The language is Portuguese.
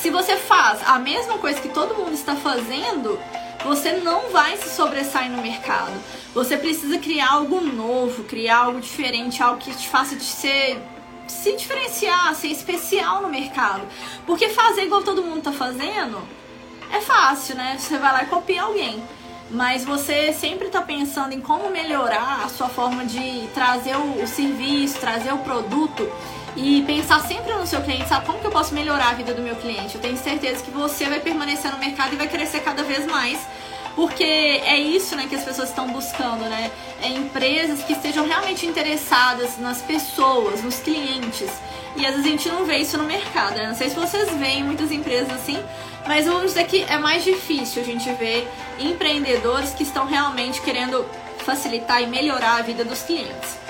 Se você faz a mesma coisa que todo mundo está fazendo, você não vai se sobressair no mercado. Você precisa criar algo novo, criar algo diferente, algo que te faça de ser se diferenciar, ser especial no mercado. Porque fazer igual todo mundo tá fazendo é fácil, né? Você vai lá e copia alguém. Mas você sempre tá pensando em como melhorar a sua forma de trazer o, o serviço, trazer o produto e pensar sempre no seu cliente, sabe como que eu posso melhorar a vida do meu cliente? Eu tenho certeza que você vai permanecer no mercado e vai crescer cada vez mais porque é isso né, que as pessoas estão buscando, né? É empresas que estejam realmente interessadas nas pessoas, nos clientes. E às vezes a gente não vê isso no mercado. Né? Não sei se vocês veem muitas empresas assim, mas vamos dizer que é mais difícil a gente ver empreendedores que estão realmente querendo facilitar e melhorar a vida dos clientes.